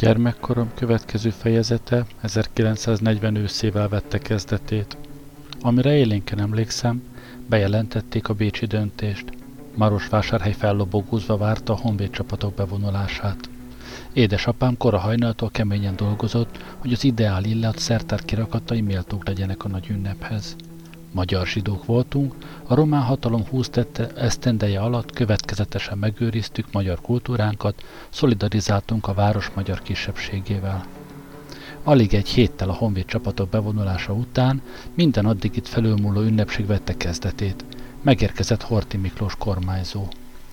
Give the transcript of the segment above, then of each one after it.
Gyermekkorom következő fejezete 1940 őszével vette kezdetét. Amire élénken emlékszem, bejelentették a bécsi döntést. Marosvásárhely fellobogózva várta a honvéd csapatok bevonulását. Édesapám kora hajnaltól keményen dolgozott, hogy az ideál illat szertár kirakatai méltók legyenek a nagy ünnephez. Magyar zsidók voltunk, a román hatalom húztette esztendeje alatt következetesen megőriztük magyar kultúránkat, szolidarizáltunk a város magyar kisebbségével. Alig egy héttel a honvéd csapatok bevonulása után minden addig itt felülmúló ünnepség vette kezdetét. Megérkezett Horti Miklós kormányzó.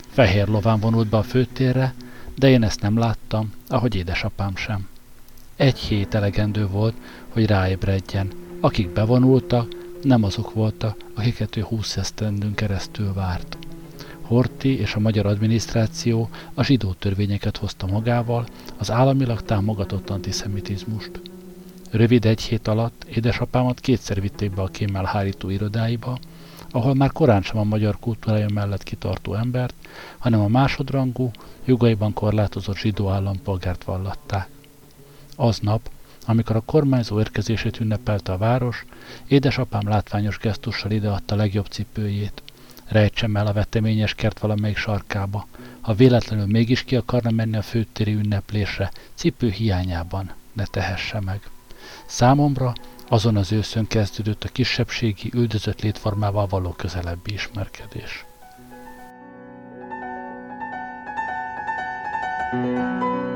Fehér lován vonult be a főtérre, de én ezt nem láttam, ahogy édesapám sem. Egy hét elegendő volt, hogy ráébredjen. Akik bevonultak, nem azok voltak, akiket ő húsz esztendőn keresztül várt. Horti és a magyar adminisztráció a zsidó törvényeket hozta magával, az államilag támogatott antiszemitizmust. Rövid egy hét alatt édesapámat kétszer vitték be a kémmel hárító irodáiba, ahol már korán sem a magyar kultúrája mellett kitartó embert, hanem a másodrangú, jogaiban korlátozott zsidó állampolgárt vallatták. Aznap, amikor a kormányzó érkezését ünnepelte a város, édesapám látványos gesztussal ideadta legjobb cipőjét. Rejtsem el a veteményes kert valamelyik sarkába. Ha véletlenül mégis ki akarna menni a főtéri ünneplésre, cipő hiányában ne tehesse meg. Számomra azon az őszön kezdődött a kisebbségi, üldözött létformával való közelebbi ismerkedés. thank you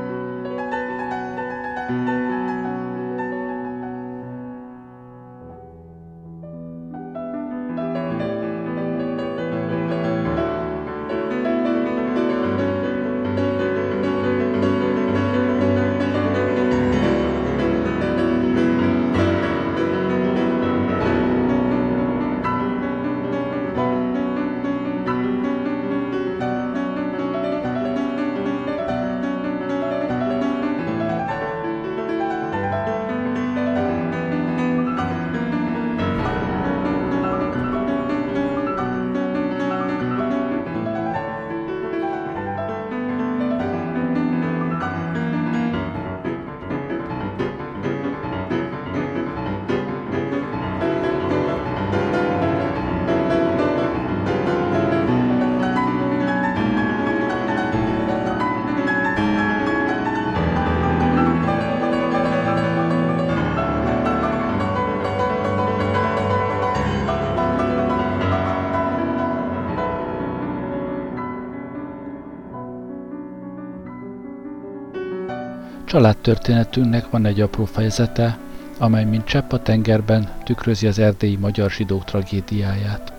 Családtörténetünknek van egy apró fejezete, amely mint csepp a tengerben tükrözi az erdélyi magyar zsidók tragédiáját.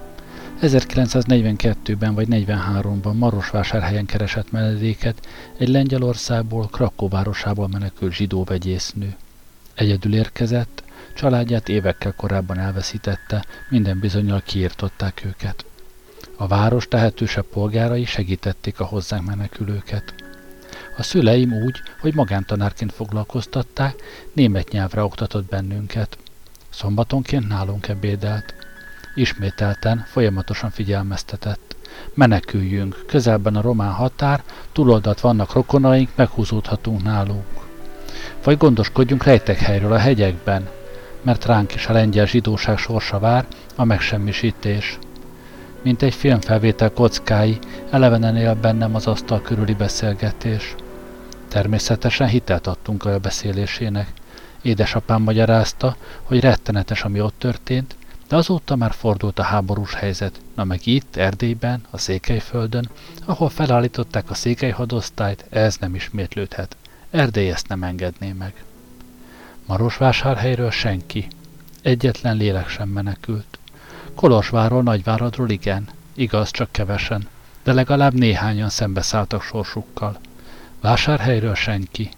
1942-ben vagy 43-ban Marosvásárhelyen keresett menedéket egy Lengyelországból, Krakó városából menekült zsidó vegyésznő. Egyedül érkezett, családját évekkel korábban elveszítette, minden bizonyal kiirtották őket. A város tehetősebb polgárai segítették a hozzánk menekülőket. A szüleim úgy, hogy magántanárként foglalkoztatták, német nyelvre oktatott bennünket. Szombatonként nálunk ebédelt. Ismételten, folyamatosan figyelmeztetett. Meneküljünk, közelben a román határ, túloldalt vannak rokonaink, meghúzódhatunk náluk. Vagy gondoskodjunk helyről a hegyekben, mert ránk is a lengyel zsidóság sorsa vár, a megsemmisítés. Mint egy filmfelvétel kockái, elevenen él bennem az asztal körüli beszélgetés. Természetesen hitelt adtunk a beszélésének. Édesapám magyarázta, hogy rettenetes, ami ott történt, de azóta már fordult a háborús helyzet, na meg itt, Erdélyben, a Székelyföldön, ahol felállították a székely hadosztályt, ez nem ismétlődhet. Erdély ezt nem engedné meg. Marosvásárhelyről senki. Egyetlen lélek sem menekült. Kolozsváról, Nagyváradról igen, igaz, csak kevesen, de legalább néhányan szembeszálltak sorsukkal. Vásárhelyről senki.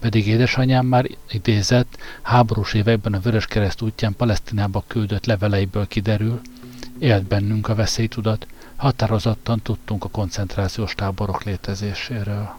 Pedig édesanyám már idézett, háborús években a Vöröskereszt útján Palesztinába küldött leveleiből kiderül, élt bennünk a veszélytudat, határozottan tudtunk a koncentrációs táborok létezéséről.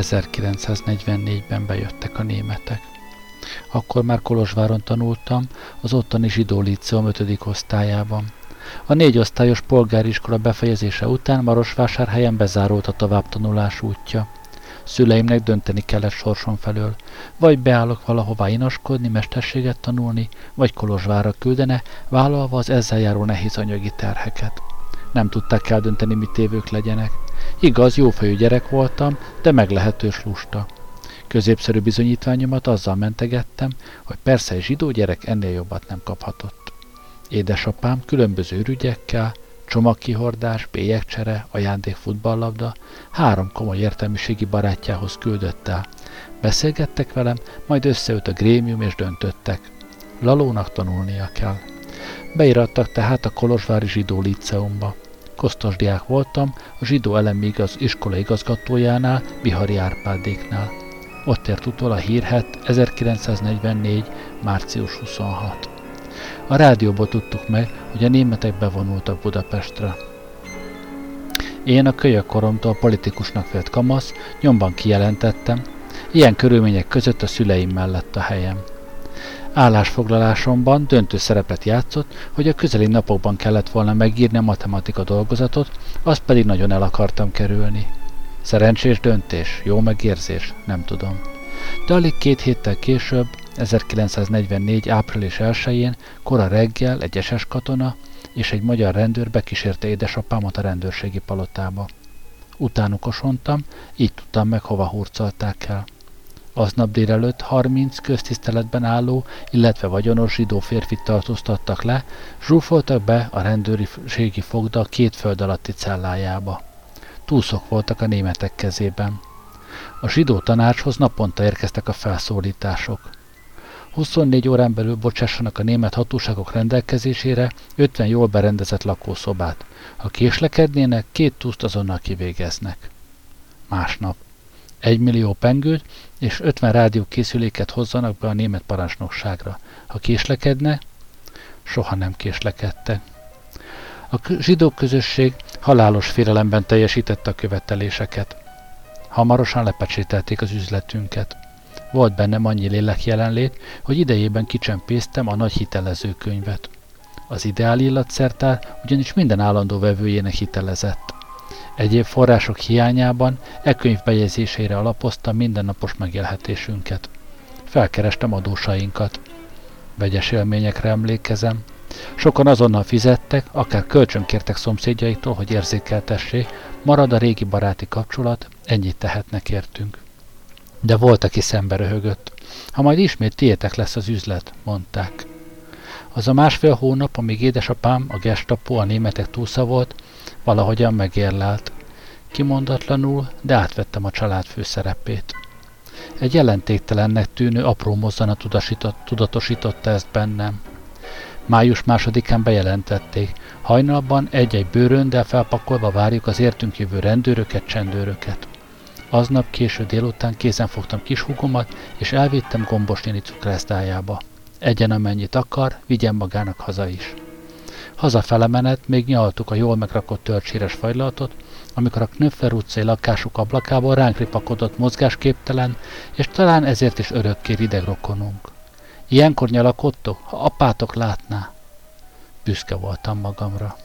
1944-ben bejöttek a németek. Akkor már Kolozsváron tanultam, az ottani zsidó líceum 5. osztályában. A négy osztályos polgáriskola befejezése után Marosvásárhelyen bezárult a továbbtanulás útja. Szüleimnek dönteni kellett sorson felől. Vagy beállok valahová inaskodni, mesterséget tanulni, vagy Kolozsvára küldene, vállalva az ezzel járó nehéz anyagi terheket. Nem tudták eldönteni, mit évők legyenek. Igaz, jófejű gyerek voltam, de meglehetős lusta. Középszerű bizonyítványomat azzal mentegettem, hogy persze egy zsidó gyerek ennél jobbat nem kaphatott. Édesapám különböző ürügyekkel, csomagkihordás, bélyegcsere, ajándék futballlabda, három komoly értelmiségi barátjához küldött el. Beszélgettek velem, majd összeült a grémium és döntöttek. Lalónak tanulnia kell. Beirattak tehát a Kolozsvári Zsidó Liceumba. Kosztos diák voltam, a zsidó elemi igaz iskola igazgatójánál, Bihari Árpádéknál. Ott ért utol a hírhet 1944. március 26. A rádióból tudtuk meg, hogy a németek bevonultak Budapestre. Én a kölyök koromtól politikusnak vélt kamasz, nyomban kijelentettem, ilyen körülmények között a szüleim mellett a helyem. Állásfoglalásomban döntő szerepet játszott, hogy a közeli napokban kellett volna megírni a matematika dolgozatot, azt pedig nagyon el akartam kerülni. Szerencsés döntés, jó megérzés, nem tudom. De alig két héttel később 1944. április 1-én, kora reggel egy eses katona és egy magyar rendőr bekísérte édesapámat a rendőrségi palotába. Utánuk osontam, így tudtam meg, hova hurcolták el. Aznap délelőtt 30 köztiszteletben álló, illetve vagyonos zsidó férfit tartóztattak le, zsúfoltak be a rendőrségi fogda két föld alatti cellájába. Túlszok voltak a németek kezében. A zsidó tanácshoz naponta érkeztek a felszólítások. 24 órán belül bocsássanak a német hatóságok rendelkezésére 50 jól berendezett lakószobát. Ha késlekednének, két túszt azonnal kivégeznek. Másnap. Egy millió pengőt és 50 rádiókészüléket hozzanak be a német parancsnokságra. Ha késlekedne, soha nem késlekedte. A zsidó közösség halálos félelemben teljesítette a követeléseket. Hamarosan lepecsételték az üzletünket. Volt bennem annyi lélek jelenlét, hogy idejében kicsempésztem a nagy hitelezőkönyvet. Az ideál illatszertár ugyanis minden állandó vevőjének hitelezett. Egyéb források hiányában e könyv bejegyzésére alapoztam mindennapos megélhetésünket. Felkerestem adósainkat. Vegyes élményekre emlékezem. Sokan azonnal fizettek, akár kölcsönkértek szomszédjaiktól, hogy érzékeltessék, marad a régi baráti kapcsolat, ennyit tehetnek értünk. De volt, aki szembe röhögött. Ha majd ismét tiétek lesz az üzlet, mondták. Az a másfél hónap, amíg édesapám, a gestapo, a németek túlsza volt, valahogyan megérlelt. Kimondatlanul, de átvettem a család főszerepét. Egy jelentéktelennek tűnő apró mozzanat tudatosította ezt bennem. Május másodikán bejelentették, hajnalban egy-egy bőröndel felpakolva várjuk az értünk jövő rendőröket, csendőröket. Aznap késő délután kézen fogtam kis húgomat, és elvittem gombos néni cukrászdájába. Egyen amennyit akar, vigyen magának haza is. Hazafele menet még nyaltuk a jól megrakott törcséres fajlatot, amikor a Knöffer utcai lakásuk ablakából ránk ripakodott mozgásképtelen, és talán ezért is örökké rideg rokonunk. Ilyenkor nyalakodtok, ha apátok látná. Büszke voltam magamra.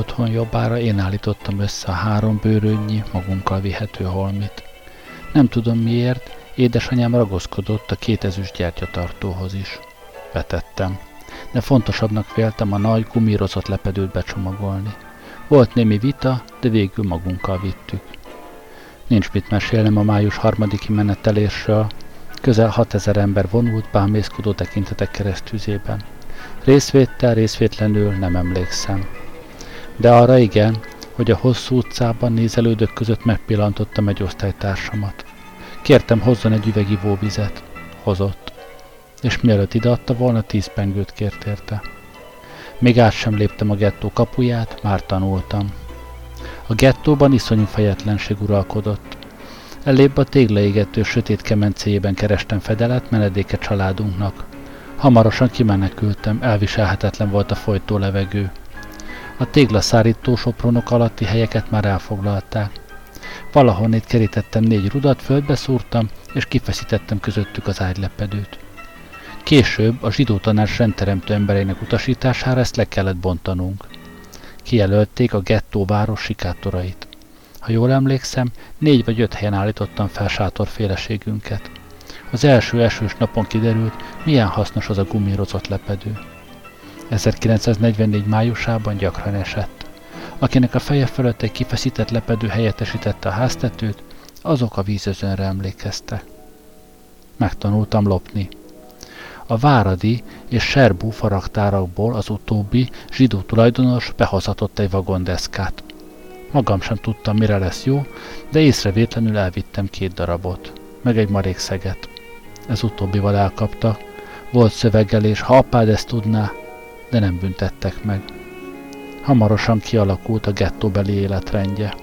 Otthon jobbára én állítottam össze a három bőrönnyi, magunkkal vihető holmit. Nem tudom miért, édesanyám ragaszkodott a két ezüst gyertyatartóhoz is. Betettem, de fontosabbnak véltem a nagy, gumírozott lepedőt becsomagolni. Volt némi vita, de végül magunkkal vittük. Nincs mit mesélnem a május harmadiki menetelésről. Közel 6000 ember vonult bámészkodó tekintetek keresztüzében. Részvéttel, részvétlenül nem emlékszem. De arra igen, hogy a hosszú utcában nézelődők között megpillantottam egy osztálytársamat. Kértem hozzon egy üveg ivóvizet. Hozott. És mielőtt ideadta volna, tíz pengőt kért érte. Még át sem léptem a gettó kapuját, már tanultam. A gettóban iszonyú fejetlenség uralkodott. Elébb a téglaégető sötét kemencéjében kerestem fedelet menedéke családunknak. Hamarosan kimenekültem, elviselhetetlen volt a folytó levegő. A téglaszárító sopronok alatti helyeket már elfoglalták. Valahonnét kerítettem négy rudat, földbe szúrtam, és kifeszítettem közöttük az ágylepedőt. Később a zsidó tanács rendteremtő embereinek utasítására ezt le kellett bontanunk. Kijelölték a gettó város sikátorait. Ha jól emlékszem, négy vagy öt helyen állítottam fel sátorféleségünket. Az első esős napon kiderült, milyen hasznos az a gumírozott lepedő. 1944 májusában gyakran esett. Akinek a feje fölött egy kifeszített lepedő helyettesítette a háztetőt, azok a vízözönre emlékeztek. Megtanultam lopni. A Váradi és Serbú faragtárakból az utóbbi zsidó tulajdonos behozatott egy vagondeszkát. Magam sem tudtam, mire lesz jó, de észrevétlenül elvittem két darabot, meg egy marékszeget. Ez utóbbival elkapta. Volt szövegelés, ha apád ezt tudná, de nem büntettek meg. Hamarosan kialakult a gettóbeli életrendje.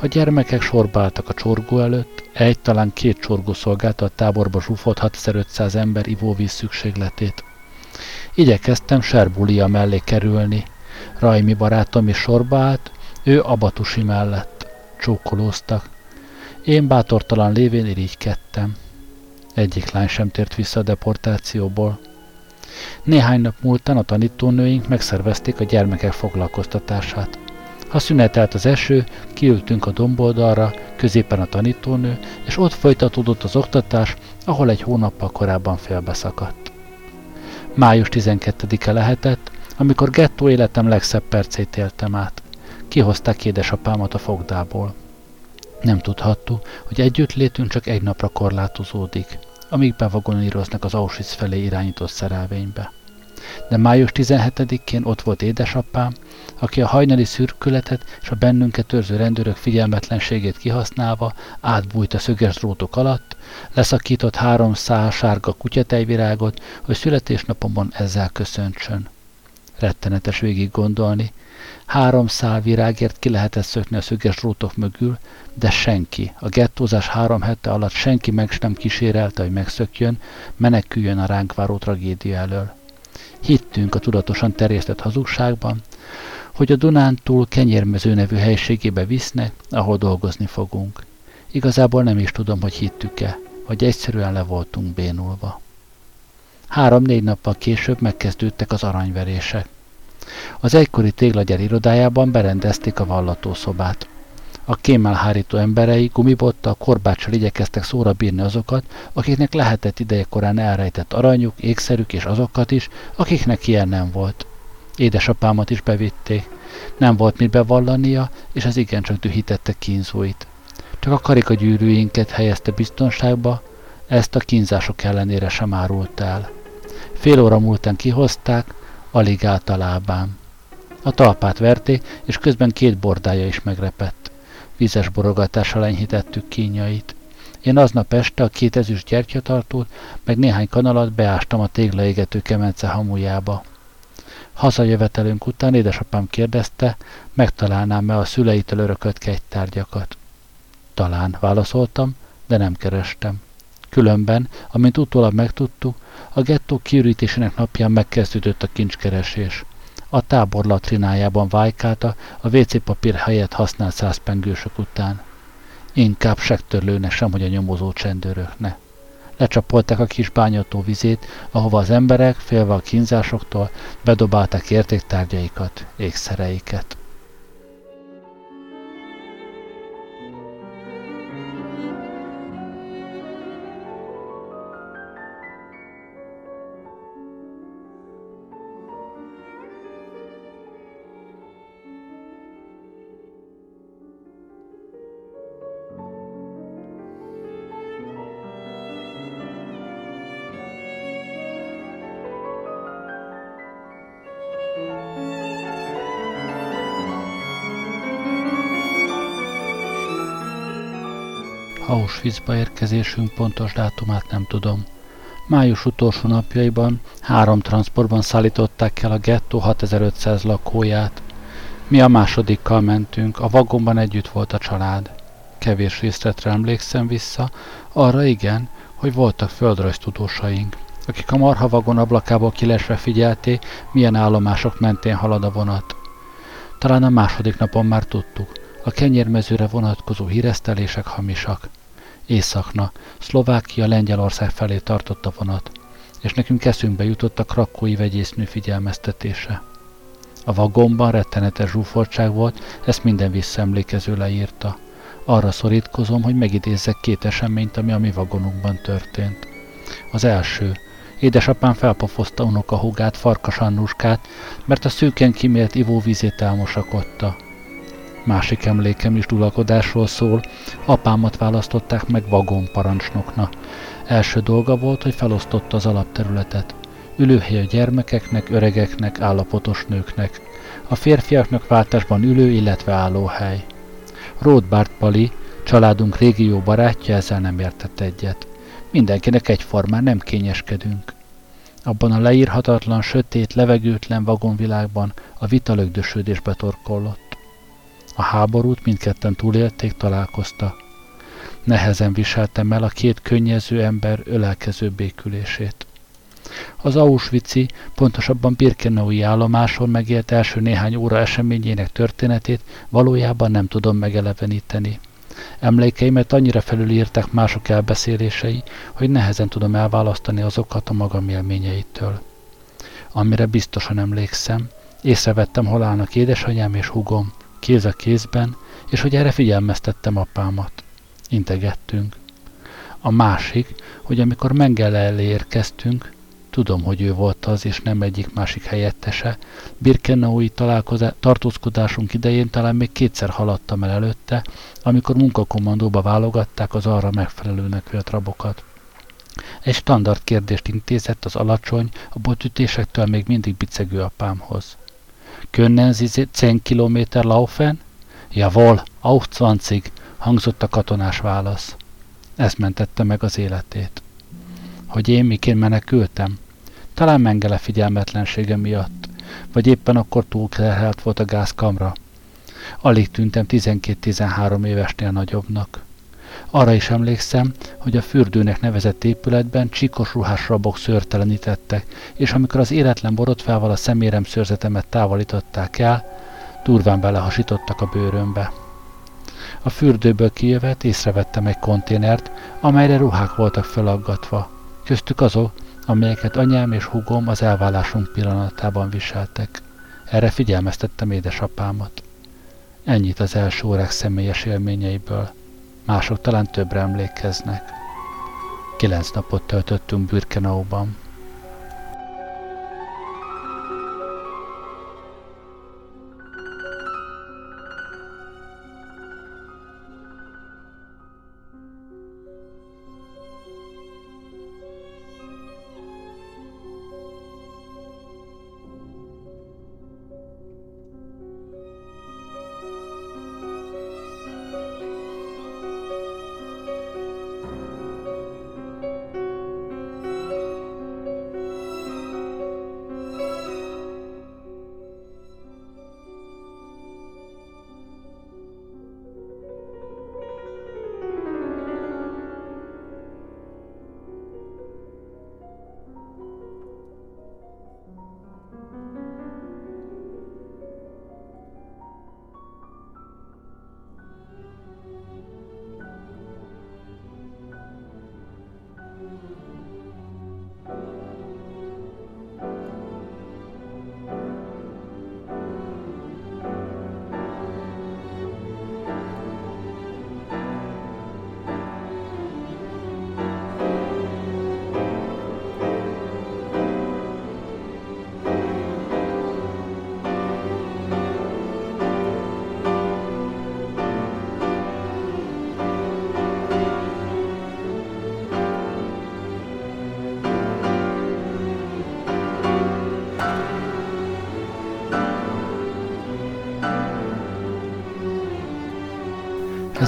A gyermekek sorba álltak a csorgó előtt, egy, talán két csorgó szolgálta a táborba zsúfolt 6500 ember ivóvíz szükségletét. Igyekeztem Serbulia mellé kerülni. Rajmi barátom is sorba állt, ő Abatusi mellett. Csókolóztak. Én bátortalan lévén irigykedtem. Egyik lány sem tért vissza a deportációból. Néhány nap múltán a tanítónőink megszervezték a gyermekek foglalkoztatását. Ha szünetelt az eső, kiültünk a domboldalra, középen a tanítónő, és ott folytatódott az oktatás, ahol egy hónappal korábban félbeszakadt. Május 12-e lehetett, amikor gettó életem legszebb percét éltem át. Kihozták édesapámat a fogdából. Nem tudhattuk, hogy együtt létünk csak egy napra korlátozódik, amíg bevagoníroznak az Auschwitz felé irányított szerelvénybe. De május 17-én ott volt édesapám, aki a hajnali szürkületet és a bennünket őrző rendőrök figyelmetlenségét kihasználva átbújt a szöges drótok alatt, leszakított három szál sárga kutyatejvirágot, hogy születésnapomon ezzel köszöntsön. Rettenetes végig gondolni, Három szál virágért ki lehetett szökni a szöges drótok mögül, de senki, a gettózás három hete alatt senki meg sem kísérelte, hogy megszökjön, meneküljön a ránk váró tragédia elől. Hittünk a tudatosan terjesztett hazugságban, hogy a Dunántúl kenyérmező nevű helységébe visznek, ahol dolgozni fogunk. Igazából nem is tudom, hogy hittük-e, vagy egyszerűen le voltunk bénulva. Három-négy nappal később megkezdődtek az aranyverések. Az egykori téglagyár irodájában berendezték a vallatószobát. A kémelhárító emberei gumibottal, korbáccsal igyekeztek szóra bírni azokat, akiknek lehetett ideje korán elrejtett aranyuk, ékszerük és azokat is, akiknek ilyen nem volt. Édesapámat is bevitték. Nem volt mit bevallania, és ez igencsak dühítette kínzóit. Csak a karikagyűrűinket helyezte biztonságba, ezt a kínzások ellenére sem árult el. Fél óra múltán kihozták, alig állt a lábán. A talpát verték, és közben két bordája is megrepett. Vizes borogatással enyhítettük kínjait. Én aznap este a két ezüst gyertyatartót, meg néhány kanalat beástam a téglaégető kemence hamujába. Hazajövetelünk után édesapám kérdezte, megtalálnám-e a szüleitől örökölt kegytárgyakat. Talán, válaszoltam, de nem kerestem. Különben, amint utólag megtudtuk, a gettó kiürítésének napján megkezdődött a kincskeresés. A tábor latrinájában vájkálta a WC papír helyett használt százpengősök után. Inkább sektörlőnek sem, hogy a nyomozó csendőrökne. Lecsapolták a kis bányató vizét, ahova az emberek, félve a kínzásoktól, bedobálták értéktárgyaikat, ékszereiket. Auschwitzba érkezésünk pontos dátumát nem tudom. Május utolsó napjaiban három transportban szállították el a gettó 6500 lakóját. Mi a másodikkal mentünk, a vagonban együtt volt a család. Kevés részletre emlékszem vissza, arra igen, hogy voltak földrajztudósaink, akik a marha vagon ablakából kilesve figyelték, milyen állomások mentén halad a vonat. Talán a második napon már tudtuk, a kenyérmezőre vonatkozó híresztelések hamisak. Északna, Szlovákia, Lengyelország felé tartott a vonat, és nekünk eszünkbe jutott a krakói vegyésznő figyelmeztetése. A vagomban rettenetes zsúfoltság volt, ezt minden visszaemlékező leírta. Arra szorítkozom, hogy megidézzek két eseményt, ami a mi vagonunkban történt. Az első. Édesapám felpofozta unoka hugát, Farkas Annuskát, mert a szűken kimélt ivóvízét elmosakodta. Másik emlékem is dulakodásról szól, apámat választották meg vagonparancsnokna. Első dolga volt, hogy felosztotta az alapterületet. Ülőhely a gyermekeknek, öregeknek, állapotos nőknek. A férfiaknak váltásban ülő, illetve állóhely. Rothbard Pali, családunk régi jó barátja ezzel nem értett egyet. Mindenkinek egyformán nem kényeskedünk. Abban a leírhatatlan, sötét, levegőtlen vagonvilágban a vita lögdösödésbe torkollott. A háborút mindketten túlélték, találkozta. Nehezen viseltem el a két könnyező ember ölelkező békülését. Az Auschwitz-i, pontosabban Birkenaui állomáson megélt első néhány óra eseményének történetét valójában nem tudom megeleveníteni. Emlékeimet annyira felülírták mások elbeszélései, hogy nehezen tudom elválasztani azokat a magam élményeitől. Amire biztosan emlékszem, észrevettem, hol állnak édesanyám és hugom, kéz a kézben, és hogy erre figyelmeztettem apámat. Integettünk. A másik, hogy amikor Mengele elé érkeztünk, tudom, hogy ő volt az, és nem egyik másik helyettese, Birkenaui tartózkodásunk idején talán még kétszer haladtam el előtte, amikor munkakommandóba válogatták az arra megfelelőnek vélt rabokat. Egy standard kérdést intézett az alacsony, a botütésektől még mindig bicegő apámhoz. Können Sie 10 Kilométer laufen? Jawohl, auch 20, hangzott a katonás válasz. Ez mentette meg az életét. Hogy én miként menekültem? Talán Mengele figyelmetlensége miatt, vagy éppen akkor túlkerhelt volt a gázkamra. Alig tűntem 12-13 évesnél nagyobbnak. Arra is emlékszem, hogy a fürdőnek nevezett épületben csikos ruhás rabok szőrtelenítettek, és amikor az életlen borotvával a szemérem szőrzetemet távolították el, durván belehasítottak a bőrömbe. A fürdőből kijövet észrevettem egy konténert, amelyre ruhák voltak felaggatva. Köztük azok, amelyeket anyám és hugom az elvállásunk pillanatában viseltek. Erre figyelmeztettem édesapámat. Ennyit az első órák személyes élményeiből. Mások talán többre emlékeznek. Kilenc napot töltöttünk Birkenauban.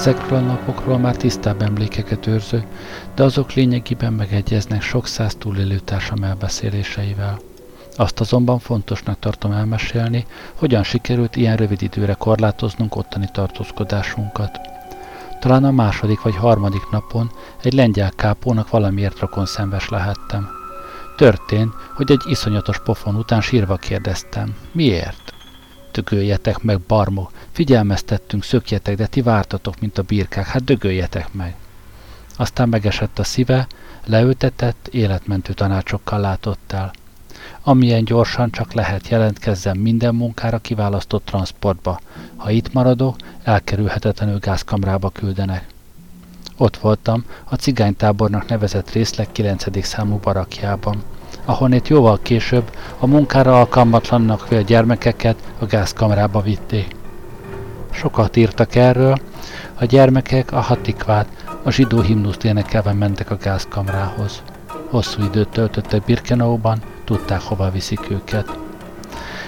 Ezekről a napokról már tisztább emlékeket őrző, de azok lényegében megegyeznek sok száz túlélő társam elbeszéléseivel. Azt azonban fontosnak tartom elmesélni, hogyan sikerült ilyen rövid időre korlátoznunk ottani tartózkodásunkat. Talán a második vagy harmadik napon egy lengyel kápónak valamiért rokon szenves lehettem. Történt, hogy egy iszonyatos pofon után sírva kérdeztem. Miért? Dögöljetek meg, barmok! Figyelmeztettünk, szökjetek, de ti vártatok, mint a birkák, hát dögöljetek meg! Aztán megesett a szíve, leültetett, életmentő tanácsokkal látott el. Amilyen gyorsan csak lehet jelentkezzen minden munkára kiválasztott transportba. Ha itt maradok, elkerülhetetlenül gázkamrába küldenek. Ott voltam, a cigánytábornak nevezett részleg 9. számú barakjában, ahonnét jóval később a munkára alkalmatlannak vél gyermekeket a gázkamrába vitték. Sokat írtak erről, a gyermekek a hatikvát, a zsidó himnuszt énekelve mentek a gázkamrához. Hosszú időt töltöttek Birkenauban, tudták, hova viszik őket.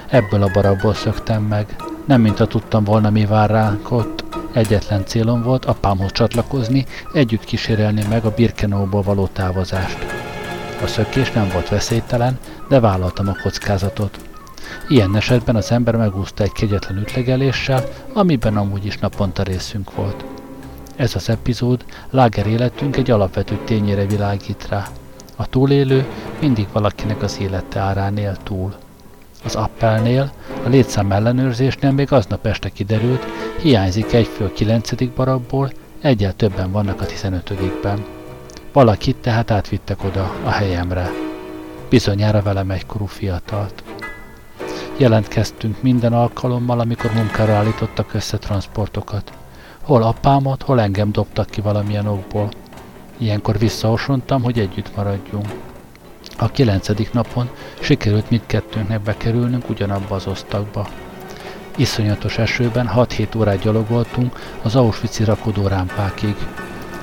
Ebből a barakból szöktem meg, nem mintha tudtam volna, mi vár ránk ott. Egyetlen célom volt apámhoz csatlakozni, együtt kísérelni meg a Birkenauból való távozást. A szökés nem volt veszélytelen, de vállaltam a kockázatot. Ilyen esetben az ember megúszta egy kegyetlen ütlegeléssel, amiben amúgy is naponta részünk volt. Ez az epizód láger életünk egy alapvető tényére világít rá. A túlélő mindig valakinek az élete árán él túl. Az appelnél, a létszám ellenőrzésnél még aznap este kiderült, hiányzik egy fő 9. barakból, egyel többen vannak a 15-ben. Valakit tehát átvittek oda, a helyemre. Bizonyára velem egykorú fiatalt. Jelentkeztünk minden alkalommal, amikor munkára állítottak össze transportokat. Hol apámot, hol engem dobtak ki valamilyen okból. Ilyenkor visszaosontam, hogy együtt maradjunk. A kilencedik napon sikerült mindkettőnknek bekerülnünk ugyanabba az osztagba. Iszonyatos esőben 6-7 órát gyalogoltunk az Auschwitz-i rakodó rámpákig.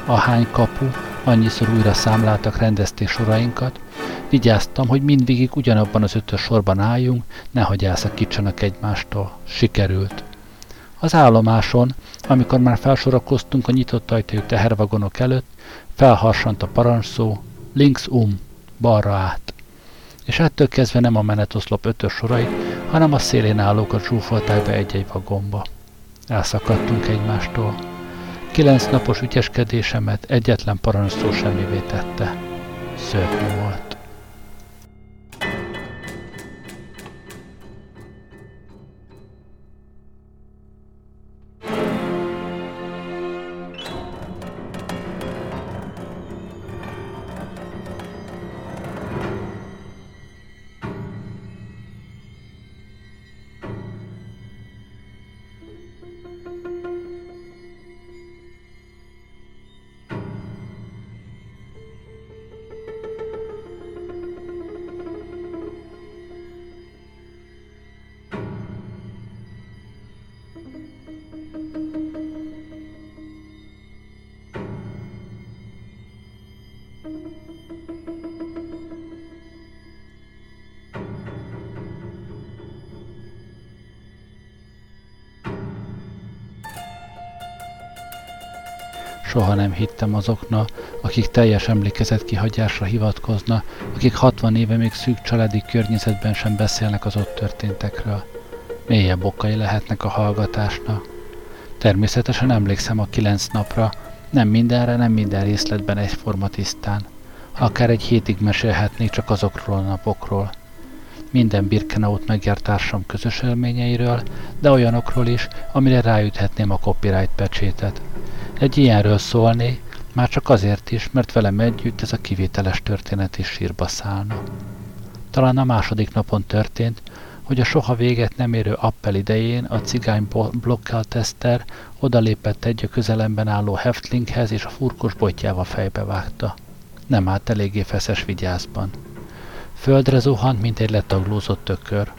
A hány kapu, annyiszor újra számláltak, rendezték sorainkat, vigyáztam, hogy mindvégig ugyanabban az ötös sorban álljunk, nehogy elszakítsanak egymástól. Sikerült. Az állomáson, amikor már felsorakoztunk a nyitott ajtajú tehervagonok előtt, felharsant a parancsszó, links um, balra át. És ettől kezdve nem a menetoszlop ötös sorai, hanem a szélén állókat zsúfolták be egy-egy vagomba. Elszakadtunk egymástól. Kilenc napos ügyeskedésemet egyetlen parancsszó semmivé tette. Szörnyű volt. Soha nem hittem azoknak, akik teljes emlékezet kihagyásra hivatkozna, akik 60 éve még szűk családi környezetben sem beszélnek az ott történtekről. Mélyebb okai lehetnek a hallgatásnak. Természetesen emlékszem a kilenc napra, nem mindenre, nem minden részletben egyforma tisztán. Akár egy hétig mesélhetnék csak azokról a napokról. Minden Birkenaut megjárt közös élményeiről, de olyanokról is, amire ráüthetném a copyright pecsétet. Egy ilyenről szólni, már csak azért is, mert velem együtt ez a kivételes történet is sírba szállna. Talán a második napon történt, hogy a soha véget nem érő appel idején a cigány blokkelteszter odalépett egy a közelemben álló heftlinghez, és a furkos botjával fejbe vágta. Nem állt eléggé feszes vigyázban. Földre zuhant, mint egy letaglózott tökör.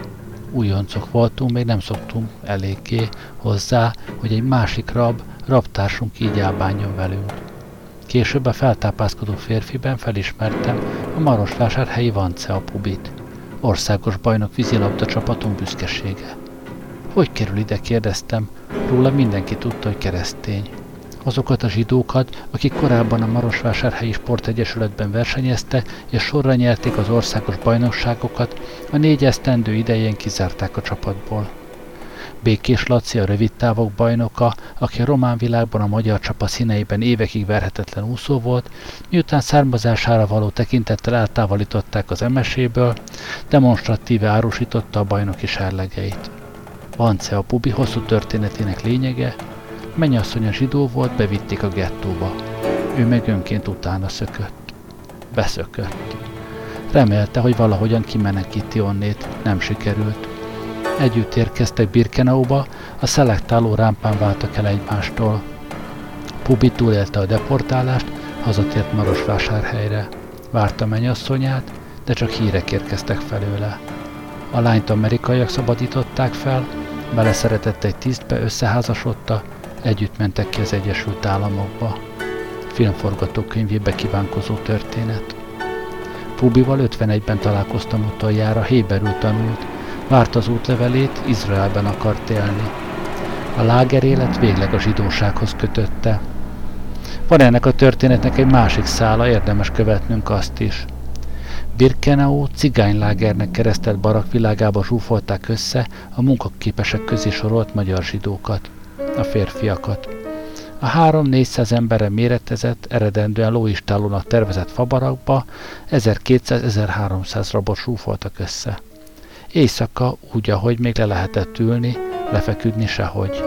Újoncok voltunk, még nem szoktunk eléggé hozzá, hogy egy másik rab, rabtársunk így elbánjon velünk. Később a feltápászkodó férfiben felismertem a Marosvásárhelyi Vance apubit, országos bajnok vízilabda csapatunk büszkesége. Hogy kerül ide, kérdeztem, róla mindenki tudta, hogy keresztény. azokat a zsidókat, akik korábban a Marosvásárhelyi Sportegyesületben versenyeztek, és sorra nyerték az országos bajnokságokat, a négy esztendő idején kizárták a csapatból. Békés Laci a rövid távok bajnoka, aki a román világban a magyar csapat színeiben évekig verhetetlen úszó volt, miután származására való tekintettel eltávolították az MSZ-ből, demonstratíve árusította a bajnoki sárlegeit. Vance a pubi hosszú történetének lényege, mennyasszonya zsidó volt, bevitték a gettóba. Ő meg önként utána szökött. Beszökött. Remélte, hogy valahogyan kimenekíti onnét, nem sikerült. Együtt érkeztek Birkenauba, a szelektáló rámpán váltak el egymástól. Pubi túlélte a deportálást, hazatért Marosvásárhelyre. Várta mennyasszonyát, de csak hírek érkeztek felőle. A lányt amerikaiak szabadították fel, beleszeretett egy tisztbe, összeházasodta, együtt mentek ki az Egyesült Államokba. Filmforgatókönyvébe kívánkozó történet. Pubival 51-ben találkoztam utoljára, héberül tanult, várt az útlevelét, Izraelben akart élni. A láger élet végleg a zsidósághoz kötötte. Van ennek a történetnek egy másik szála, érdemes követnünk azt is. Birkenau cigánylágernek keresztelt barak világába zsúfolták össze a munkaképesek közé sorolt magyar zsidókat, a férfiakat. A három-négyszáz emberre méretezett, eredendően lóistálónak tervezett fabarakba 1200-1300 rabot zsúfoltak össze. Éjszaka úgy, ahogy még le lehetett ülni, lefeküdni sehogy.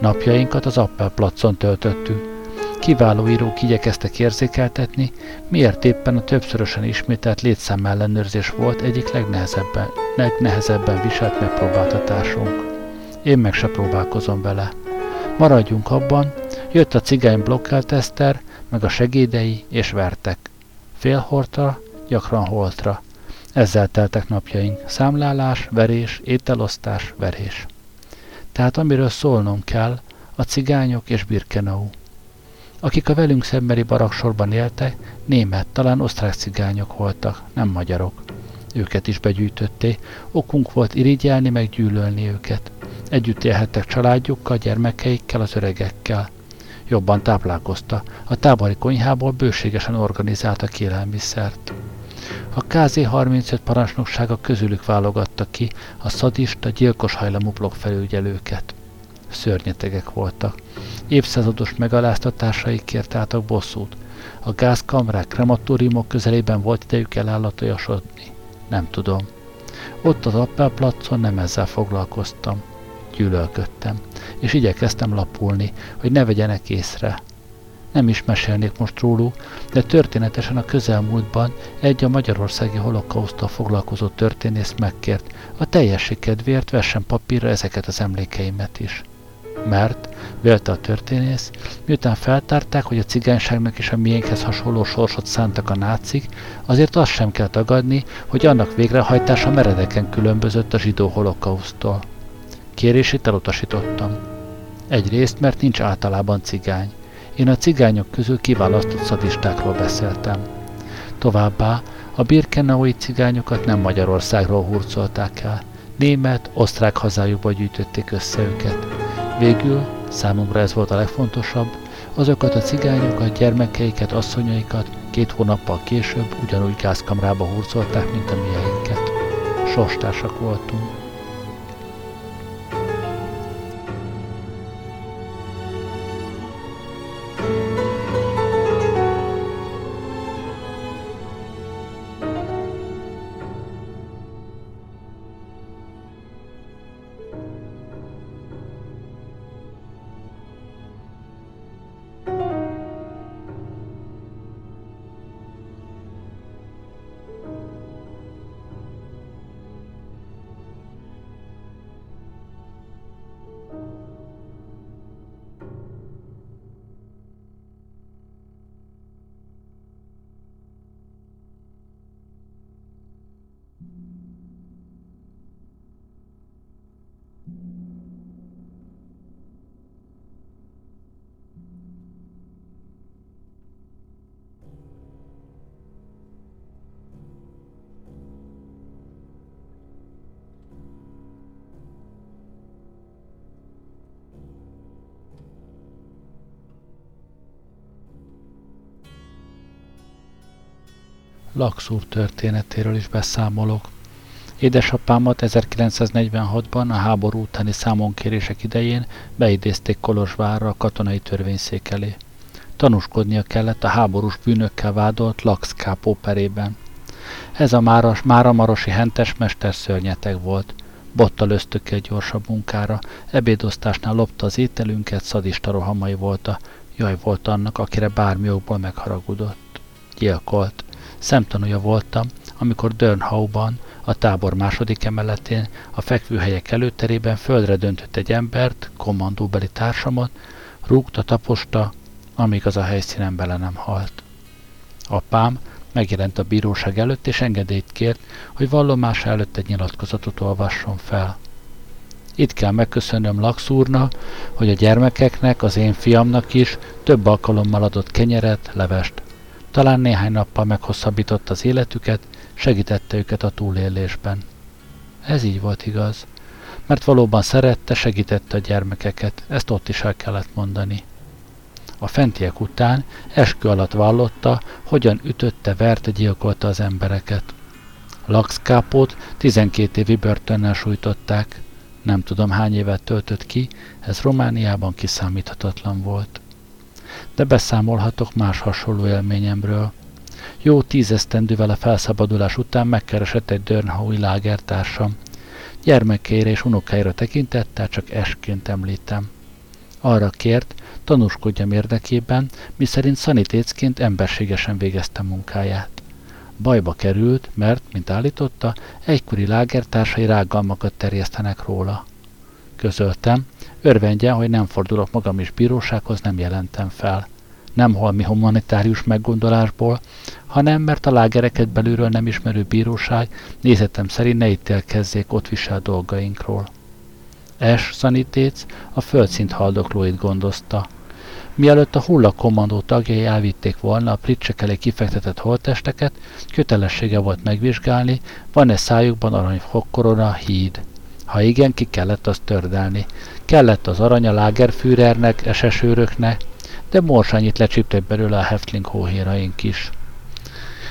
Napjainkat az Appelplacon töltöttük, Kiváló írók igyekeztek érzékeltetni, miért éppen a többszörösen ismételt létszámellenőrzés volt egyik legnehezebben, legnehezebben viselt megpróbáltatásunk. Én meg se próbálkozom vele. Maradjunk abban, jött a cigány blokkelteszter, meg a segédei, és vertek. Félhortra, gyakran holtra. Ezzel teltek napjaink. Számlálás, verés, ételosztás, verés. Tehát amiről szólnom kell, a cigányok és Birkenau. Akik a velünk szembeni baraksorban éltek, német, talán osztrák cigányok voltak, nem magyarok. Őket is begyűjtötték, okunk volt irigyelni, meg gyűlölni őket. Együtt élhettek családjukkal, gyermekeikkel, az öregekkel. Jobban táplálkozta, a tábori konyhából bőségesen organizálta élelmiszert. A KZ-35 parancsnoksága közülük válogatta ki a szadista, gyilkos hajlamú felügyelőket. Szörnyetegek voltak. Évszázados megaláztatásaikért álltak bosszút. A gázkamrák, krematóriumok közelében volt idejük elállatosodni. Nem tudom. Ott az Appelplacon nem ezzel foglalkoztam. Gyűlölködtem, és igyekeztem lapulni, hogy ne vegyenek észre. Nem is mesélnék most róluk, de történetesen a közelmúltban egy a magyarországi holokausztal foglalkozó történész megkért, a teljesség kedvéért vessen papírra ezeket az emlékeimet is mert, vélte a történész, miután feltárták, hogy a cigányságnak is a miénkhez hasonló sorsot szántak a nácik, azért azt sem kell tagadni, hogy annak végrehajtása meredeken különbözött a zsidó holokausztól. Kérését elutasítottam. Egyrészt, mert nincs általában cigány. Én a cigányok közül kiválasztott szadistákról beszéltem. Továbbá a birkenaui cigányokat nem Magyarországról hurcolták el. Német, osztrák hazájukba gyűjtötték össze őket. Végül, számomra ez volt a legfontosabb, azokat a cigányokat, gyermekeiket, asszonyaikat két hónappal később ugyanúgy gázkamrába hurcolták, mint a mieinket. Sorstársak voltunk. Laxúr történetéről is beszámolok. Édesapámat 1946-ban a háború utáni számonkérések idején beidézték Kolozsvárra a katonai törvényszék elé. Tanúskodnia kellett a háborús bűnökkel vádolt Lax perében. Ez a máras, máramarosi hentes mester szörnyeteg volt. Bottal ösztökkel gyorsabb munkára, ebédosztásnál lopta az ételünket, szadista rohamai volt a, jaj volt annak, akire bármi okból megharagudott. Gyilkolt. Szemtanúja voltam, amikor Dörnhauban, a tábor második emeletén, a fekvőhelyek előterében földre döntött egy embert, kommandóbeli társamat, rúgta, taposta, amíg az a helyszínen bele nem halt. Apám megjelent a bíróság előtt, és engedélyt kért, hogy vallomása előtt egy nyilatkozatot olvasson fel. Itt kell megköszönnöm Lax hogy a gyermekeknek, az én fiamnak is több alkalommal adott kenyeret, levest. Talán néhány nappal meghosszabbította az életüket, segítette őket a túlélésben. Ez így volt igaz, mert valóban szerette, segítette a gyermekeket, ezt ott is el kellett mondani. A fentiek után eskü alatt vallotta, hogyan ütötte, verte, gyilkolta az embereket. Laxkápót 12 évi börtönnel sújtották. Nem tudom hány évet töltött ki, ez Romániában kiszámíthatatlan volt. De beszámolhatok más hasonló élményemről. Jó tízesztendővel a felszabadulás után megkeresett egy Dörnhaui lágertársam. Gyermekeire és unokáira tekintettel csak esként említem. Arra kért, tanúskodjam érdekében, miszerint szanitécként emberségesen végezte munkáját. Bajba került, mert, mint állította, egykori lágertársai rágalmakat terjesztenek róla. Közöltem, örvendjen, hogy nem fordulok magam is bírósághoz, nem jelentem fel. Nem holmi humanitárius meggondolásból, hanem mert a lágereket belülről nem ismerő bíróság nézetem szerint ne ítélkezzék ott visel dolgainkról. S. szanitéc a földszint haldoklóit gondozta. Mielőtt a hullakommandó tagjai elvitték volna a pricsek elé kifektetett holtesteket, kötelessége volt megvizsgálni, van-e szájukban aranyfokkorona híd. Ha igen, ki kellett azt tördelni. Kellett az arany a Lagerführernek, esesőröknek, de morsányit lecsíptek belőle a Heftling hóhéraink is.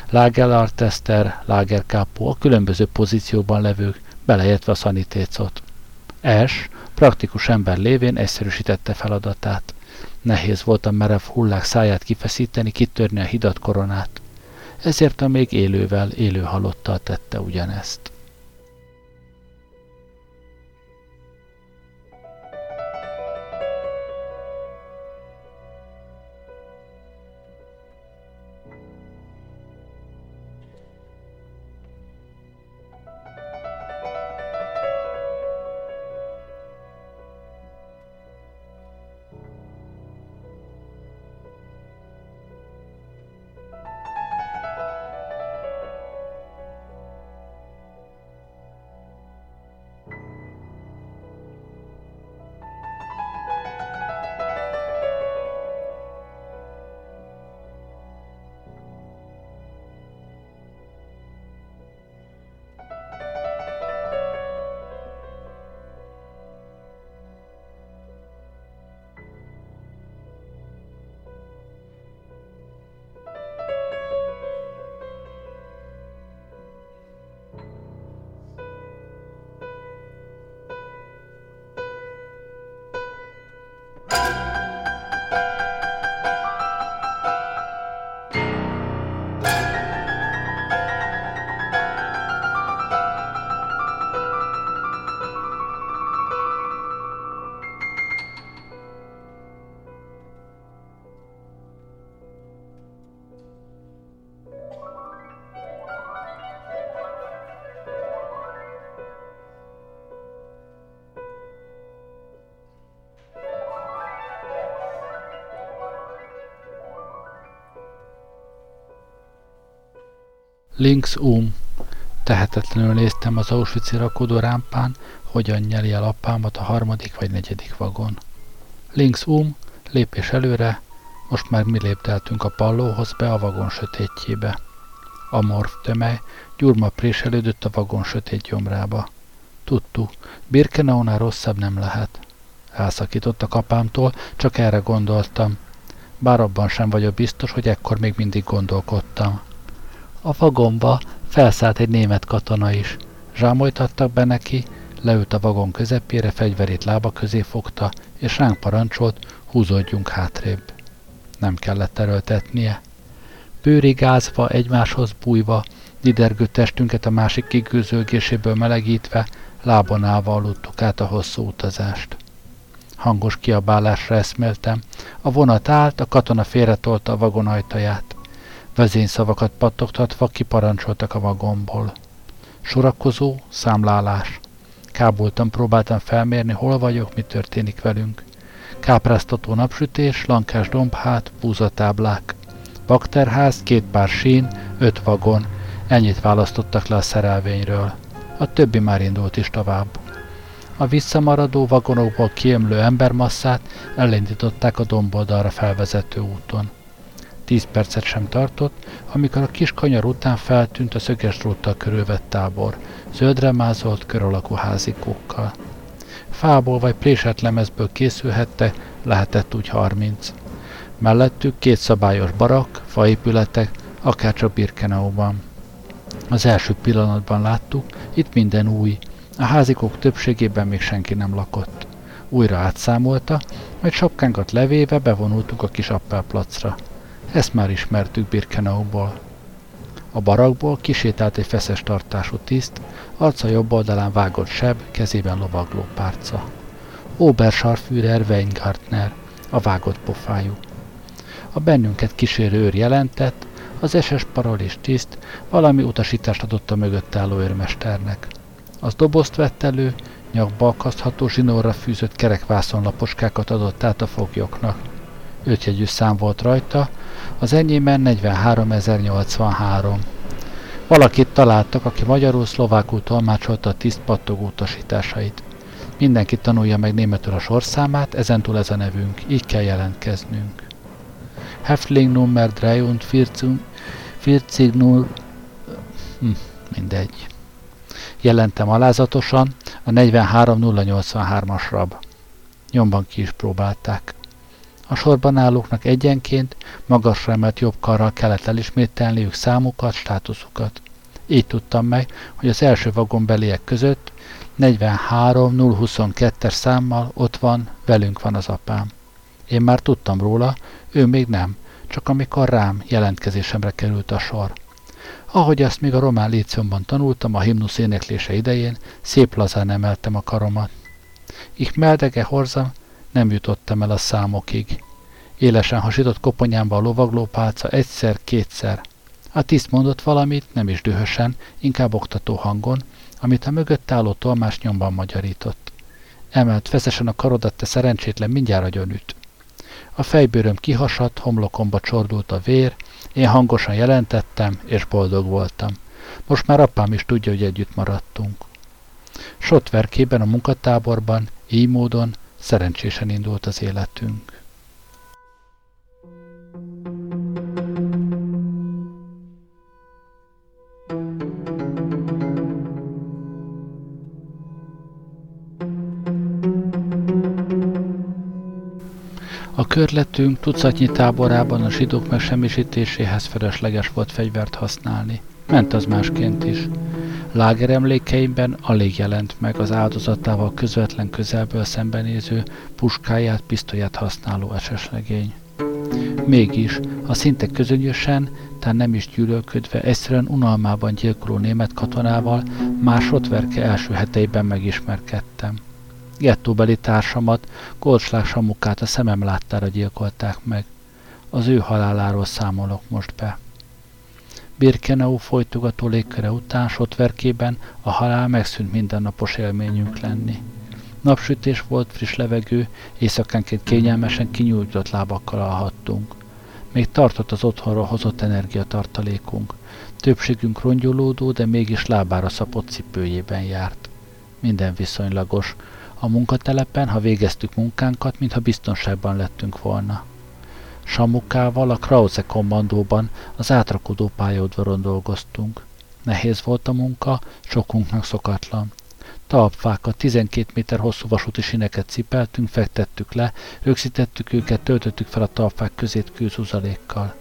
Lagerartester, Lagerkápó, a különböző pozícióban levők, beleértve a szanitécot. S. praktikus ember lévén egyszerűsítette feladatát. Nehéz volt a merev hullák száját kifeszíteni, kitörni a hidat koronát. Ezért a még élővel, élő halottal tette ugyanezt. Links um. Tehetetlenül néztem az Auschwitz-i rakodó rámpán, hogyan nyeli el apámat a harmadik vagy negyedik vagon. Links um, lépés előre, most már mi lépteltünk a pallóhoz be a vagon sötétjébe. A morf tömely gyurma préselődött a vagon sötét gyomrába. Tudtu, Birkenaunál rosszabb nem lehet. Elszakítottak apámtól, csak erre gondoltam. Bár abban sem vagyok biztos, hogy ekkor még mindig gondolkodtam. A vagomba felszállt egy német katona is. Zsámolytattak be neki, leült a vagon közepére, fegyverét lába közé fogta, és ránk parancsolt, húzódjunk hátrébb. Nem kellett erőltetnie. Bőrigázva, egymáshoz bújva, didergő testünket a másik kigőzölgéséből melegítve, lábon állva aludtuk át a hosszú utazást. Hangos kiabálásra eszméltem. A vonat állt, a katona félretolta a vagon ajtaját. Vezényszavakat pattogtatva kiparancsoltak a vagonból. Sorakozó, számlálás. Kábultan próbáltam felmérni, hol vagyok, mi történik velünk. Kápráztató napsütés, lankás dombhát, búzatáblák. Bakterház, két pár sín, öt vagon. Ennyit választottak le a szerelvényről. A többi már indult is tovább. A visszamaradó vagonokból kiemlő embermasszát elindították a domboldalra felvezető úton. Tíz percet sem tartott, amikor a kis kanyar után feltűnt a szöges dróttal körülvett tábor, zöldre mázolt kör alakú házikókkal. Fából vagy préselt lemezből készülhette, lehetett úgy harminc. Mellettük két szabályos barak, faépületek, akárcsak Birkenauban. Az első pillanatban láttuk, itt minden új, a házikók többségében még senki nem lakott. Újra átszámolta, majd sapkánkat levéve bevonultunk a kis appelplacra. Ezt már ismertük Birkenauból. A barakból kisétált egy feszes tartású tiszt, arca jobb oldalán vágott seb, kezében lovagló párca. Oberscharführer Weingartner, a vágott pofájú. A bennünket kísérő őr jelentett, az SS parolés tiszt valami utasítást adott a mögött álló őrmesternek. Az dobozt vett elő, nyakba akasztható zsinórra fűzött kerekvászonlaposkákat adott át a foglyoknak. Ötjegyű szám volt rajta, az enyémben 43083. Valakit találtak, aki magyarul szlovákul tolmácsolta a tiszt pattogó utasításait. Mindenki tanulja meg németül a sorszámát, ezentúl ez a nevünk, így kell jelentkeznünk. Häftling Nummer 43 40 hm, mindegy. Jelentem alázatosan a 43083-as rab. Nyomban ki is próbálták. A sorban állóknak egyenként magasra emelt jobb karral kellett elismételniük számukat, státuszukat. Így tudtam meg, hogy az első vagonbeliek között 43022-es számmal ott van, velünk van az apám. Én már tudtam róla, ő még nem, csak amikor rám jelentkezésemre került a sor. Ahogy azt még a román léciumban tanultam a himnusz éneklése idején, szép lazán emeltem a karomat. Ich meldege horzam, nem jutottam el a számokig. Élesen hasított koponyámba a lovaglópálca egyszer-kétszer. A tiszt mondott valamit, nem is dühösen, inkább oktató hangon, amit a mögött álló tolmás nyomban magyarított. Emelt feszesen a karodat, te szerencsétlen mindjárt agyonüt. A fejbőröm kihasadt, homlokomba csordult a vér, én hangosan jelentettem, és boldog voltam. Most már apám is tudja, hogy együtt maradtunk. Sotverkében a munkatáborban, így módon szerencsésen indult az életünk. A körletünk tucatnyi táborában a zsidók megsemmisítéséhez felesleges volt fegyvert használni. Ment az másként is. Láger emlékeimben alig jelent meg az áldozatával közvetlen közelből szembenéző, puskáját, pisztolyát használó eseslegény. Mégis, a szinte közönösen, tehát nem is gyűlölködve, egyszerűen unalmában gyilkoló német katonával másodverke első heteiben megismerkedtem gettóbeli társamat, Goldschlag Samukát a szemem láttára gyilkolták meg. Az ő haláláról számolok most be. Birkenau folytogató légköre után sotverkében a halál megszűnt mindennapos élményünk lenni. Napsütés volt, friss levegő, éjszakánként kényelmesen kinyújtott lábakkal alhattunk. Még tartott az otthonról hozott energiatartalékunk. Többségünk rongyolódó, de mégis lábára szapott cipőjében járt. Minden viszonylagos, a munkatelepen, ha végeztük munkánkat, mintha biztonságban lettünk volna. Samukával a Krause kommandóban az átrakodó pályaudvaron dolgoztunk. Nehéz volt a munka, sokunknak szokatlan. Talpfákat, 12 méter hosszú vasúti sineket cipeltünk, fektettük le, rögzítettük őket, töltöttük fel a talpfák közét kőzuzalékkal.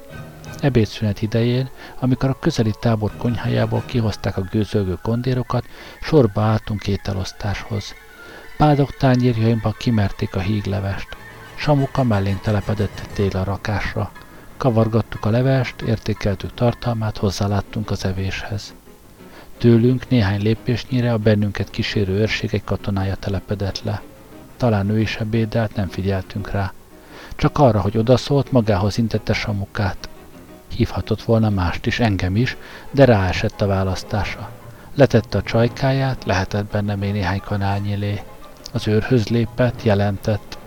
Ebédszünet idején, amikor a közeli tábor konyhájából kihozták a gőzölgő kondérokat, sorba álltunk ételosztáshoz. Pádok tányérjaimba kimerték a híglevest. Samuka mellénk telepedett egy télarakásra. Kavargattuk a levest, értékeltük tartalmát, hozzáláttunk az evéshez. Tőlünk néhány lépésnyire a bennünket kísérő őrség egy katonája telepedett le. Talán ő is ebédelt, nem figyeltünk rá. Csak arra, hogy odaszólt, magához intette Samukát. Hívhatott volna mást is, engem is, de ráesett a választása. Letette a csajkáját, lehetett benne még néhány kanálnyilé. Az őrhöz lépett, jelentett.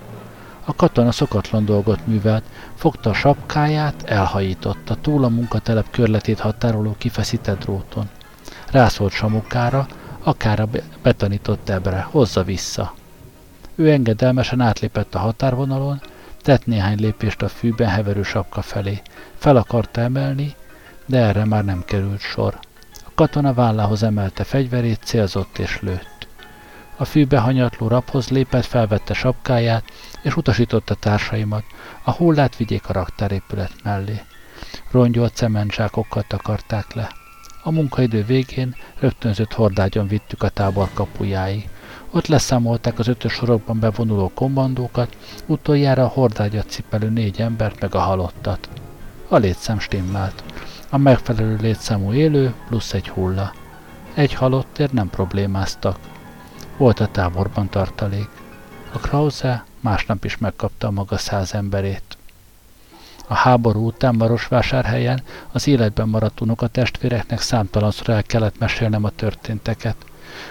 A katona szokatlan dolgot művelt, fogta a sapkáját, elhajította túl a munkatelep körletét határoló kifeszített dróton. Rászólt Samukára, akár a betanított ebre, hozza vissza. Ő engedelmesen átlépett a határvonalon, tett néhány lépést a fűben heverő sapka felé. Fel akarta emelni, de erre már nem került sor. A katona vállához emelte fegyverét, célzott és lőtt. A fűbe hanyatló rabhoz lépett, felvette sapkáját, és utasította társaimat, a hullát vigyék a raktárépület mellé. Rongyolt cementzsákokkal takarták le. A munkaidő végén rögtönzött hordágyon vittük a tábor kapujáig. Ott leszámolták az ötös sorokban bevonuló kommandókat, utoljára a hordágyat cipelő négy embert meg a halottat. A létszám stimmelt. A megfelelő létszámú élő plusz egy hulla. Egy halottért nem problémáztak. Volt a táborban tartalék. A Krause másnap is megkapta a maga száz emberét. A háború után Marosvásárhelyen az életben maradt unoka testvéreknek számtalanszor el kellett mesélnem a történteket.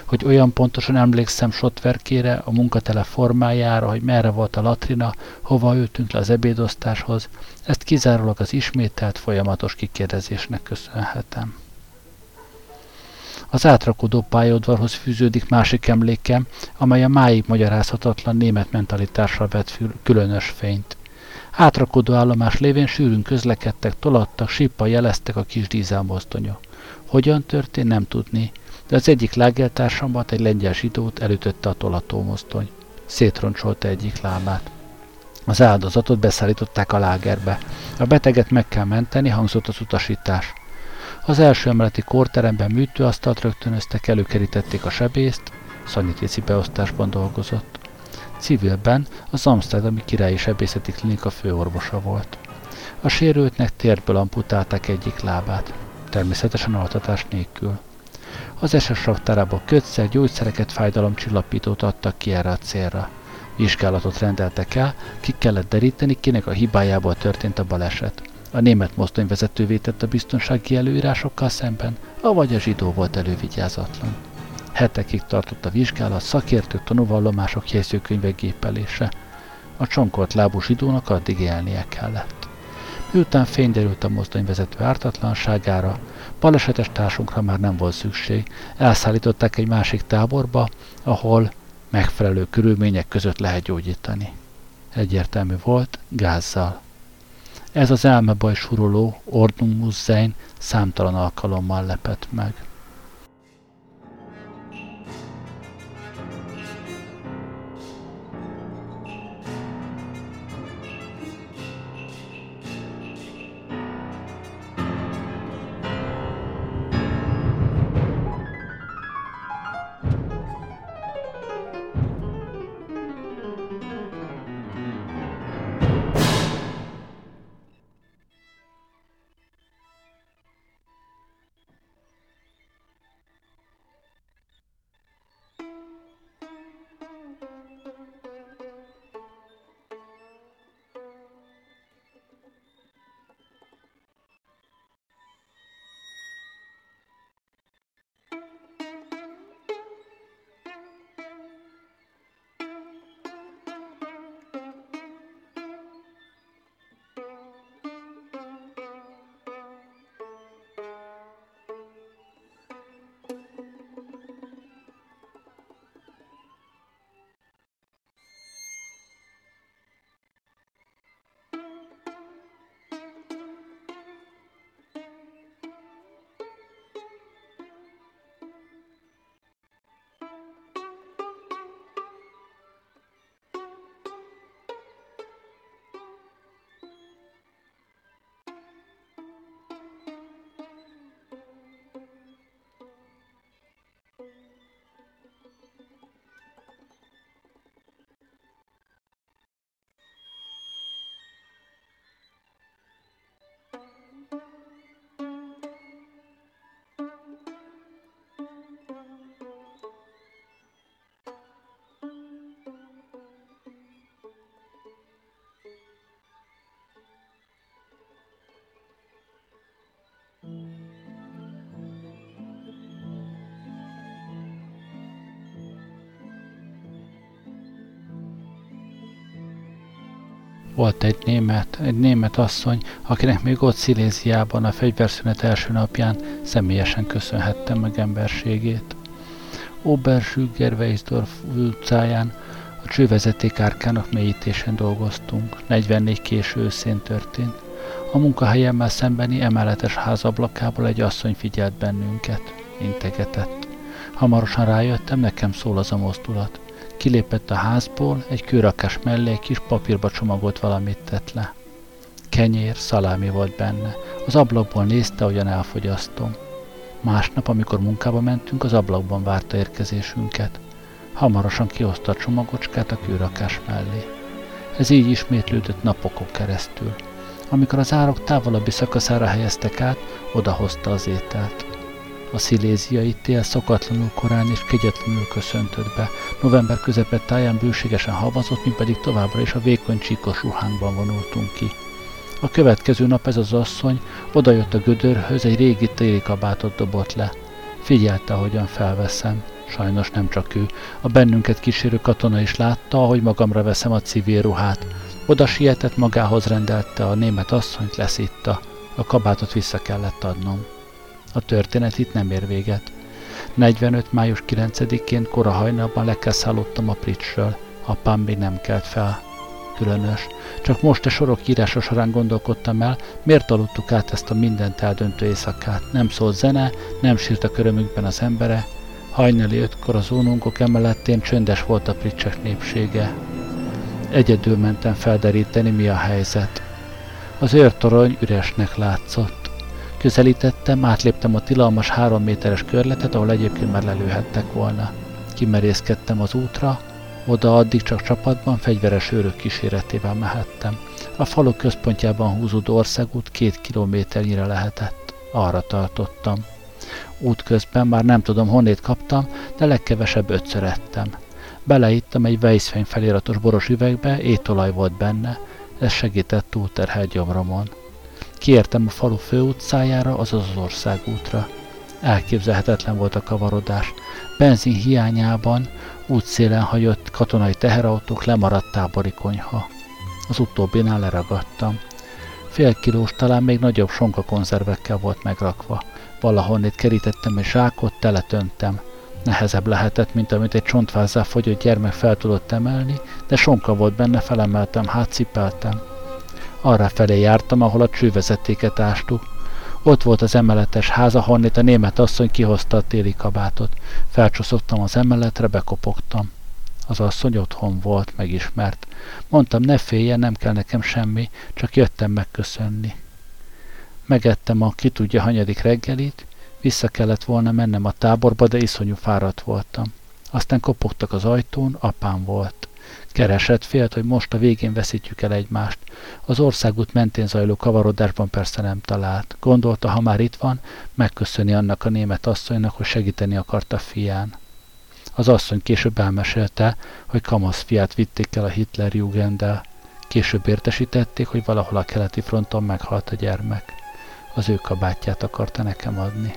Hogy olyan pontosan emlékszem sotverkére, a munkatele formájára, hogy merre volt a latrina, hova ültünk le az ebédosztáshoz, ezt kizárólag az ismételt folyamatos kikérdezésnek köszönhetem. Az átrakodó pályaudvarhoz fűződik másik emlékem, amely a máig magyarázhatatlan német mentalitással vett különös fényt. Átrakodó állomás lévén sűrűn közlekedtek, tolattak, síppal jeleztek a kis dízelmozdonyok. Hogyan történt, nem tudni, de az egyik lágeltársamat, egy lengyel zsidót elütötte a tolatómozdony. Szétroncsolta egyik lábát. Az áldozatot beszállították a lágerbe. A beteget meg kell menteni, hangzott az utasítás. Az első emeleti kórteremben műtőasztalt rögtönöztek, előkerítették a sebészt, szanitéci beosztásban dolgozott. Civilben az Amsterdami Királyi Sebészeti Klinika főorvosa volt. A sérültnek térből amputálták egyik lábát, természetesen altatás nélkül. Az SS raktárába kötszer, gyógyszereket, fájdalomcsillapítót adtak ki erre a célra. Vizsgálatot rendeltek el, ki kellett deríteni, kinek a hibájából történt a baleset. A német mozdonyvezetővé tett a biztonsági előírásokkal szemben, avagy a zsidó volt elővigyázatlan. Hetekig tartott a vizsgálat, szakértők tanúvallomások jegyzőkönyvek gépelése. A csonkolt lábú zsidónak addig élnie kellett. Miután fény derült a mozdonyvezető ártatlanságára, balesetes társunkra már nem volt szükség, elszállították egy másik táborba, ahol megfelelő körülmények között lehet gyógyítani. Egyértelmű volt, gázzal. Ez az elmebaj suruló Ordnung Musein számtalan alkalommal lepett meg. Volt egy német, egy német asszony, akinek még ott Sziléziában a fegyverszünet első napján személyesen köszönhettem meg emberségét. Obersügger-Weisdorf utcáján a csővezeték árkának mélyítésen dolgoztunk. 44 késő őszén történt. A munkahelyemmel szembeni emeletes házablakából egy asszony figyelt bennünket. Integetett. Hamarosan rájöttem, nekem szól az a mozdulat. Kilépett a házból, egy kőrakás mellé egy kis papírba csomagolt valamit tett le. Kenyér, szalámi volt benne. Az ablakból nézte, ahogyan elfogyasztom. Másnap, amikor munkába mentünk, az ablakban várta érkezésünket. Hamarosan kihozta a csomagocskát a kőrakás mellé. Ez így ismétlődött napokon keresztül. Amikor az árok távolabbi szakaszára helyeztek át, odahozta az ételt. A sziléziai tél szokatlanul korán és kegyetlenül köszöntött be. November közepet táján bőségesen havazott, mi pedig továbbra is a vékony csíkos ruhánkban vonultunk ki. A következő nap ez az asszony odajött a gödörhöz, egy régi téli kabátot dobott le. Figyelte, hogyan felveszem. Sajnos nem csak ő. A bennünket kísérő katona is látta, ahogy magamra veszem a civil ruhát. Oda sietett, magához rendelte a német asszonyt, leszitta. A kabátot vissza kellett adnom. A történet itt nem ér véget. 45. május 9-én kora hajnalban lekeszállottam a pricsről. Apám még nem kelt fel. Különös. Csak most a sorok írása során gondolkodtam el, miért aludtuk át ezt a mindent eldöntő éjszakát. Nem szólt zene, nem sírt a körömünkben az embere. Hajnali ötkor az ónunkok emeletén csöndes volt a pricsek népsége. Egyedül mentem felderíteni, mi a helyzet. Az őrtorony üresnek látszott. Közelítettem, átléptem a tilalmas három méteres körletet, ahol egyébként már lelőhettek volna. Kimerészkedtem az útra, oda addig csak csapatban, fegyveres őrök kíséretével mehettem. A falu központjában húzódó országút két kilométernyire lehetett. Arra tartottam. Útközben már nem tudom honnét kaptam, de legkevesebb ötször ettem. Beleittem egy Weissfein feliratos boros üvegbe, étolaj volt benne, ez segített túlterhelt gyomromon. Kiértem a falu főutcájára, azaz az országútra. Elképzelhetetlen volt a kavarodás. Benzin hiányában útszélen hagyott katonai teherautók lemaradt tábori konyha. Az utóbbinál leragadtam. Fél kilós, talán még nagyobb sonka konzervekkel volt megrakva. Valahonnét kerítettem egy zsákot, teletöntem. Nehezebb lehetett, mint amit egy csontvázzá fogyott gyermek fel tudott emelni, de sonka volt benne, felemeltem, hátcipeltem. Arra felé jártam, ahol a csővezetéket ástuk. Ott volt az emeletes ház, ahonnét a német asszony kihozta a téli kabátot. Felcsoszogtam az emeletre, bekopogtam. Az asszony otthon volt, megismert. Mondtam, ne féljen, nem kell nekem semmi, csak jöttem megköszönni. Megettem a ki tudja hanyadik reggelit, vissza kellett volna mennem a táborba, de iszonyú fáradt voltam. Aztán kopogtak az ajtón, apám volt. Keresett, félt, hogy most a végén veszítjük el egymást. Az országút mentén zajló kavarodásban persze nem talált. Gondolta, ha már itt van, megköszöni annak a német asszonynak, hogy segíteni akarta fián. Az asszony később elmesélte, hogy kamasz fiát vitték el a Hitler Jugenddel. Később értesítették, hogy valahol a keleti fronton meghalt a gyermek. Az ő kabátját akarta nekem adni.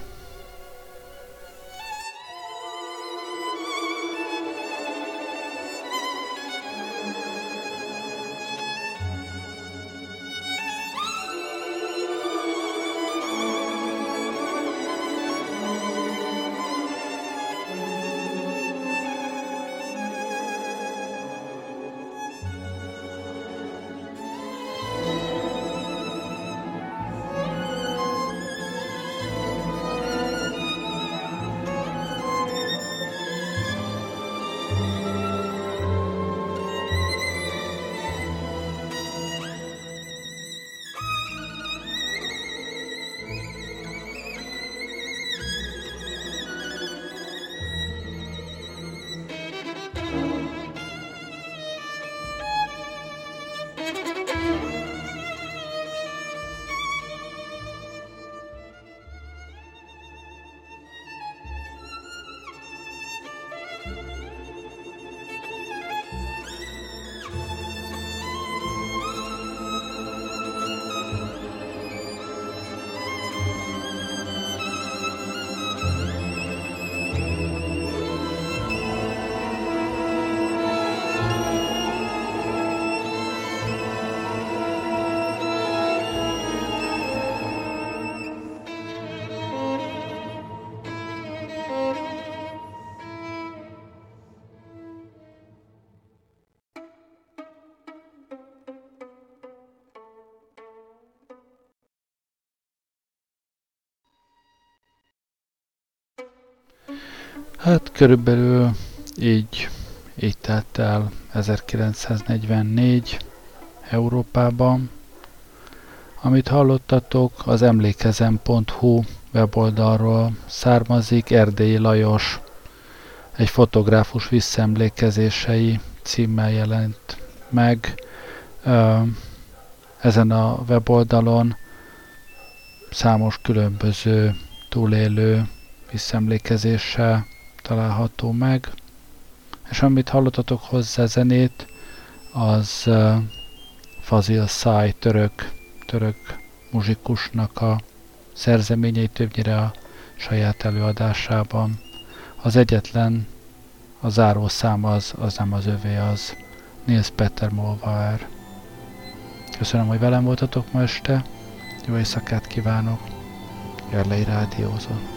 Hát körülbelül így, így telt el 1944 Európában. Amit hallottatok, az emlékezem.hu weboldalról származik Erdélyi Lajos egy fotográfus visszaemlékezései címmel jelent meg. Ezen a weboldalon számos különböző túlélő visszaemlékezéssel található meg. És amit hallottatok hozzá zenét, az Fazil Száj török, török muzsikusnak a szerzeményei többnyire a saját előadásában. Az egyetlen, a zárószám az, az nem az övé, az Nils Peter Molvár. Köszönöm, hogy velem voltatok ma este. Jó éjszakát kívánok. Gerlei Rádiózott.